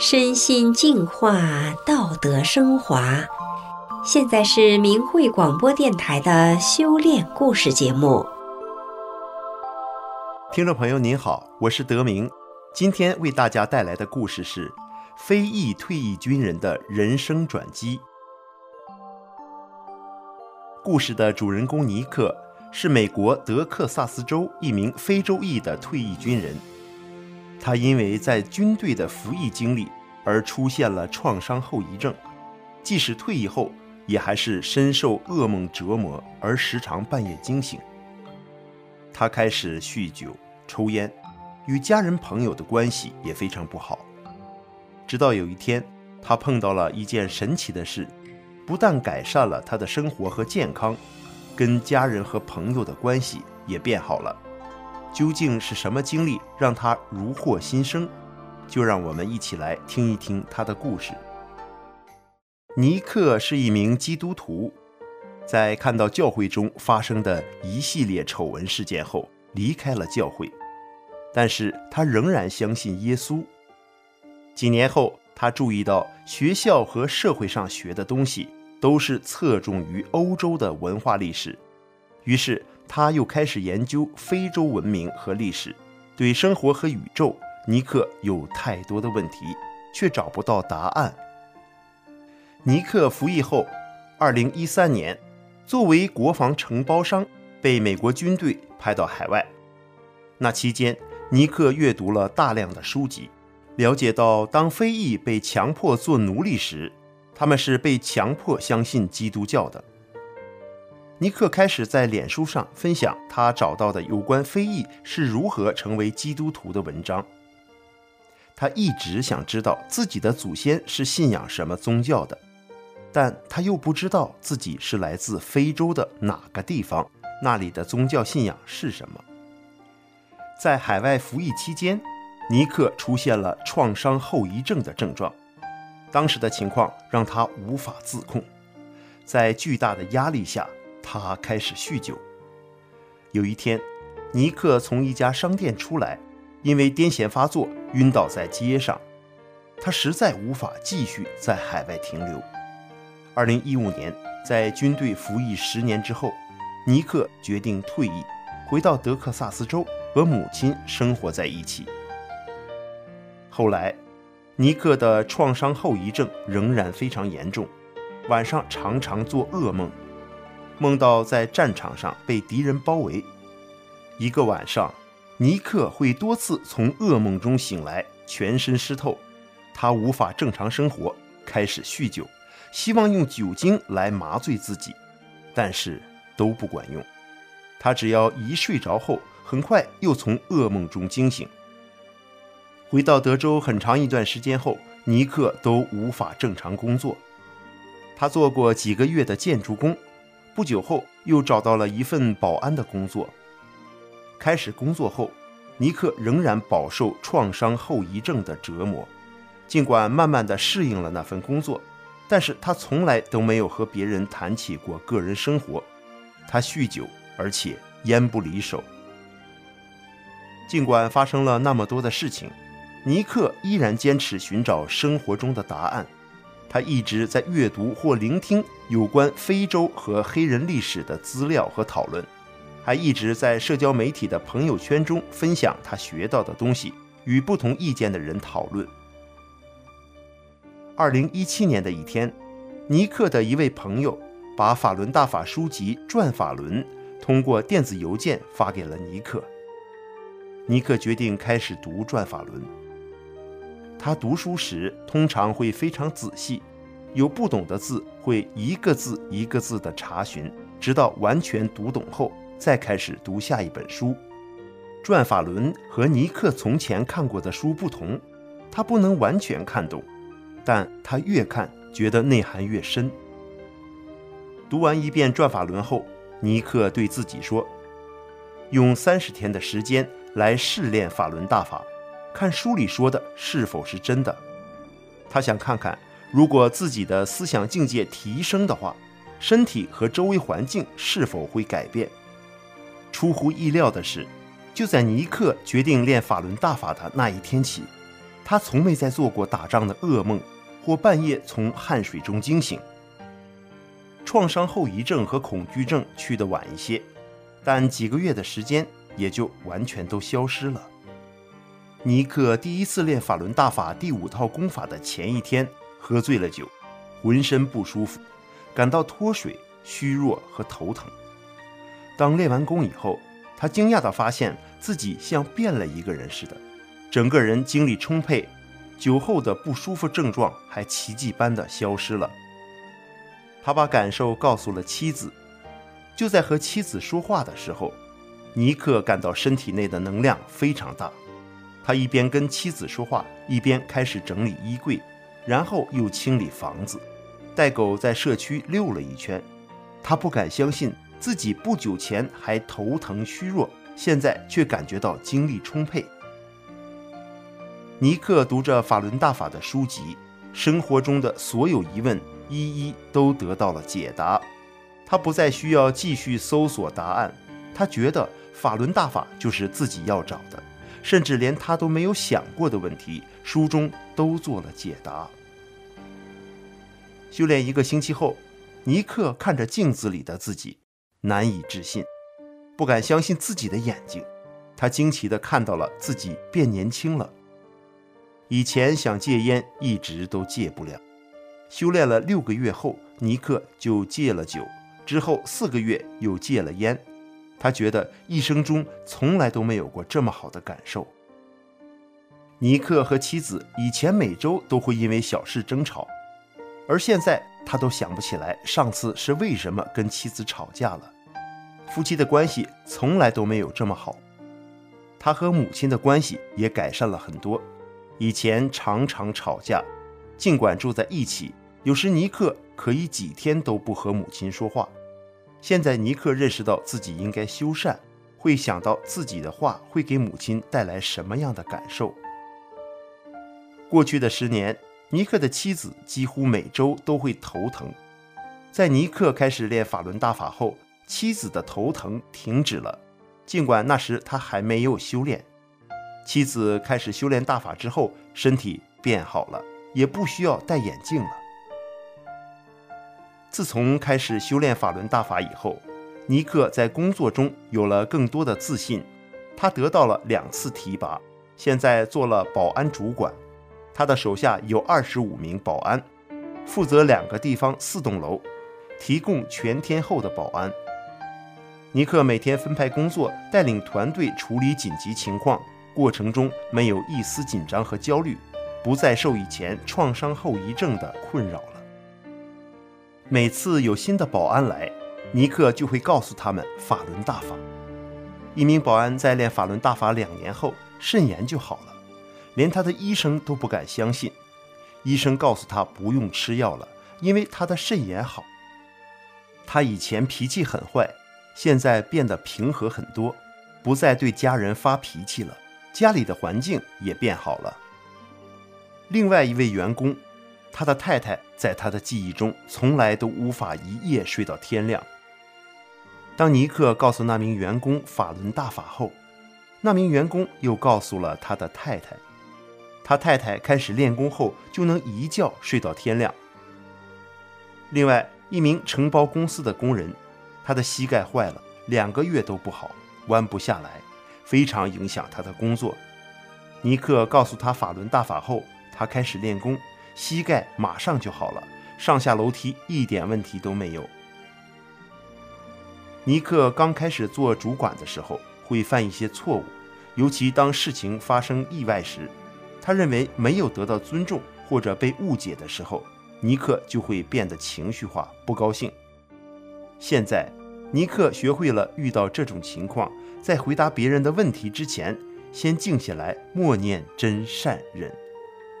身心净化，道德升华。现在是明慧广播电台的修炼故事节目。听众朋友您好，我是德明，今天为大家带来的故事是非裔退役军人的人生转机。故事的主人公尼克是美国德克萨斯州一名非洲裔的退役军人。他因为在军队的服役经历而出现了创伤后遗症，即使退役后，也还是深受噩梦折磨，而时常半夜惊醒。他开始酗酒、抽烟，与家人朋友的关系也非常不好。直到有一天，他碰到了一件神奇的事，不但改善了他的生活和健康，跟家人和朋友的关系也变好了。究竟是什么经历让他如获新生？就让我们一起来听一听他的故事。尼克是一名基督徒，在看到教会中发生的一系列丑闻事件后，离开了教会。但是他仍然相信耶稣。几年后，他注意到学校和社会上学的东西都是侧重于欧洲的文化历史，于是。他又开始研究非洲文明和历史，对生活和宇宙，尼克有太多的问题，却找不到答案。尼克服役后，二零一三年，作为国防承包商，被美国军队派到海外。那期间，尼克阅读了大量的书籍，了解到当非裔被强迫做奴隶时，他们是被强迫相信基督教的。尼克开始在脸书上分享他找到的有关非裔是如何成为基督徒的文章。他一直想知道自己的祖先是信仰什么宗教的，但他又不知道自己是来自非洲的哪个地方，那里的宗教信仰是什么。在海外服役期间，尼克出现了创伤后遗症的症状，当时的情况让他无法自控，在巨大的压力下。他开始酗酒。有一天，尼克从一家商店出来，因为癫痫发作晕倒在街上。他实在无法继续在海外停留。二零一五年，在军队服役十年之后，尼克决定退役，回到德克萨斯州和母亲生活在一起。后来，尼克的创伤后遗症仍然非常严重，晚上常常做噩梦。梦到在战场上被敌人包围，一个晚上，尼克会多次从噩梦中醒来，全身湿透，他无法正常生活，开始酗酒，希望用酒精来麻醉自己，但是都不管用。他只要一睡着后，很快又从噩梦中惊醒。回到德州很长一段时间后，尼克都无法正常工作。他做过几个月的建筑工。不久后，又找到了一份保安的工作。开始工作后，尼克仍然饱受创伤后遗症的折磨。尽管慢慢的适应了那份工作，但是他从来都没有和别人谈起过个人生活。他酗酒，而且烟不离手。尽管发生了那么多的事情，尼克依然坚持寻找生活中的答案。他一直在阅读或聆听有关非洲和黑人历史的资料和讨论，还一直在社交媒体的朋友圈中分享他学到的东西，与不同意见的人讨论。二零一七年的一天，尼克的一位朋友把法轮大法书籍《转法轮》通过电子邮件发给了尼克。尼克决定开始读《转法轮》。他读书时通常会非常仔细，有不懂的字会一个字一个字的查询，直到完全读懂后再开始读下一本书。《转法轮》和尼克从前看过的书不同，他不能完全看懂，但他越看觉得内涵越深。读完一遍《转法轮》后，尼克对自己说：“用三十天的时间来试炼法轮大法。”看书里说的是否是真的？他想看看，如果自己的思想境界提升的话，身体和周围环境是否会改变。出乎意料的是，就在尼克决定练法轮大法的那一天起，他从没再做过打仗的噩梦，或半夜从汗水中惊醒。创伤后遗症和恐惧症去得晚一些，但几个月的时间也就完全都消失了。尼克第一次练法轮大法第五套功法的前一天，喝醉了酒，浑身不舒服，感到脱水、虚弱和头疼。当练完功以后，他惊讶地发现自己像变了一个人似的，整个人精力充沛，酒后的不舒服症状还奇迹般的消失了。他把感受告诉了妻子，就在和妻子说话的时候，尼克感到身体内的能量非常大。他一边跟妻子说话，一边开始整理衣柜，然后又清理房子，带狗在社区溜了一圈。他不敢相信自己不久前还头疼虚弱，现在却感觉到精力充沛。尼克读着法轮大法的书籍，生活中的所有疑问。一一都得到了解答，他不再需要继续搜索答案。他觉得法轮大法就是自己要找的，甚至连他都没有想过的问题，书中都做了解答。修炼一个星期后，尼克看着镜子里的自己，难以置信，不敢相信自己的眼睛。他惊奇地看到了自己变年轻了。以前想戒烟，一直都戒不了。修炼了六个月后，尼克就戒了酒，之后四个月又戒了烟。他觉得一生中从来都没有过这么好的感受。尼克和妻子以前每周都会因为小事争吵，而现在他都想不起来上次是为什么跟妻子吵架了。夫妻的关系从来都没有这么好。他和母亲的关系也改善了很多，以前常常吵架，尽管住在一起。有时尼克可以几天都不和母亲说话。现在尼克认识到自己应该修善，会想到自己的话会给母亲带来什么样的感受。过去的十年，尼克的妻子几乎每周都会头疼。在尼克开始练法轮大法后，妻子的头疼停止了。尽管那时他还没有修炼，妻子开始修炼大法之后，身体变好了，也不需要戴眼镜了。自从开始修炼法轮大法以后，尼克在工作中有了更多的自信。他得到了两次提拔，现在做了保安主管。他的手下有二十五名保安，负责两个地方四栋楼，提供全天候的保安。尼克每天分派工作，带领团队处理紧急情况，过程中没有一丝紧张和焦虑，不再受以前创伤后遗症的困扰了。每次有新的保安来，尼克就会告诉他们法轮大法。一名保安在练法轮大法两年后，肾炎就好了，连他的医生都不敢相信。医生告诉他不用吃药了，因为他的肾炎好。他以前脾气很坏，现在变得平和很多，不再对家人发脾气了，家里的环境也变好了。另外一位员工。他的太太在他的记忆中从来都无法一夜睡到天亮。当尼克告诉那名员工法轮大法后，那名员工又告诉了他的太太，他太太开始练功后就能一觉睡到天亮。另外一名承包公司的工人，他的膝盖坏了，两个月都不好，弯不下来，非常影响他的工作。尼克告诉他法轮大法后，他开始练功。膝盖马上就好了，上下楼梯一点问题都没有。尼克刚开始做主管的时候会犯一些错误，尤其当事情发生意外时，他认为没有得到尊重或者被误解的时候，尼克就会变得情绪化、不高兴。现在，尼克学会了遇到这种情况，在回答别人的问题之前，先静下来默念真善忍。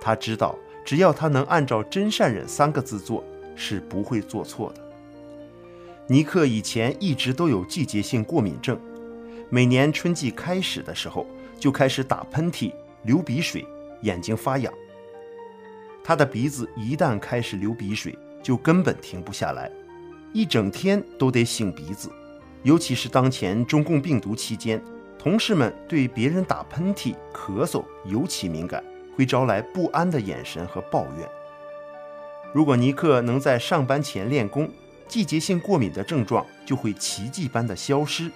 他知道。只要他能按照“真善忍”三个字做，是不会做错的。尼克以前一直都有季节性过敏症，每年春季开始的时候就开始打喷嚏、流鼻水、眼睛发痒。他的鼻子一旦开始流鼻水，就根本停不下来，一整天都得擤鼻子。尤其是当前中共病毒期间，同事们对别人打喷嚏、咳嗽尤其敏感。会招来不安的眼神和抱怨。如果尼克能在上班前练功，季节性过敏的症状就会奇迹般的消失。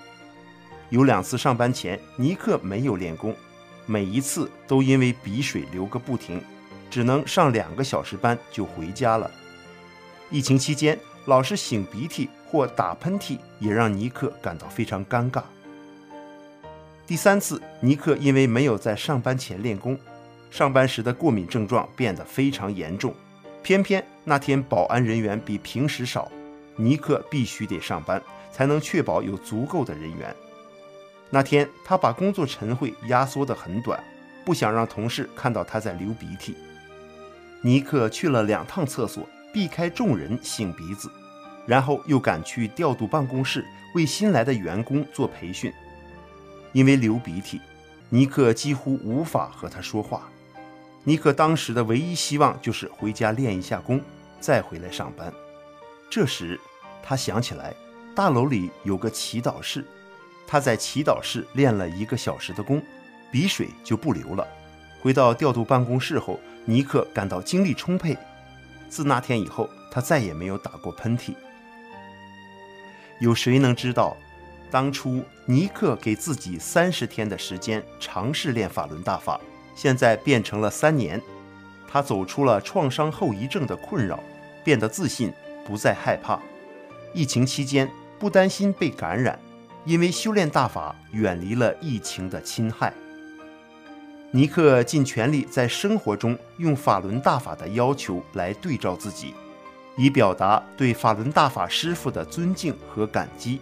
有两次上班前，尼克没有练功，每一次都因为鼻水流个不停，只能上两个小时班就回家了。疫情期间，老是擤鼻涕或打喷嚏，也让尼克感到非常尴尬。第三次，尼克因为没有在上班前练功，上班时的过敏症状变得非常严重。偏偏那天保安人员比平时少，尼克必须得上班，才能确保有足够的人员。那天他把工作晨会压缩得很短，不想让同事看到他在流鼻涕。尼克去了两趟厕所，避开众人擤鼻子，然后又赶去调度办公室为新来的员工做培训。因为流鼻涕，尼克几乎无法和他说话。尼克当时的唯一希望就是回家练一下功，再回来上班。这时，他想起来大楼里有个祈祷室，他在祈祷室练了一个小时的功，鼻水就不流了。回到调度办公室后，尼克感到精力充沛。自那天以后，他再也没有打过喷嚏。有谁能知道，当初尼克给自己三十天的时间尝试练法轮大法？现在变成了三年，他走出了创伤后遗症的困扰，变得自信，不再害怕。疫情期间不担心被感染，因为修炼大法远离了疫情的侵害。尼克尽全力在生活中用法轮大法的要求来对照自己，以表达对法轮大法师傅的尊敬和感激。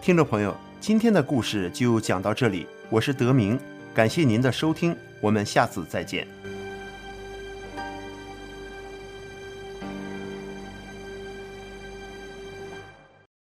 听众朋友，今天的故事就讲到这里。我是德明，感谢您的收听，我们下次再见。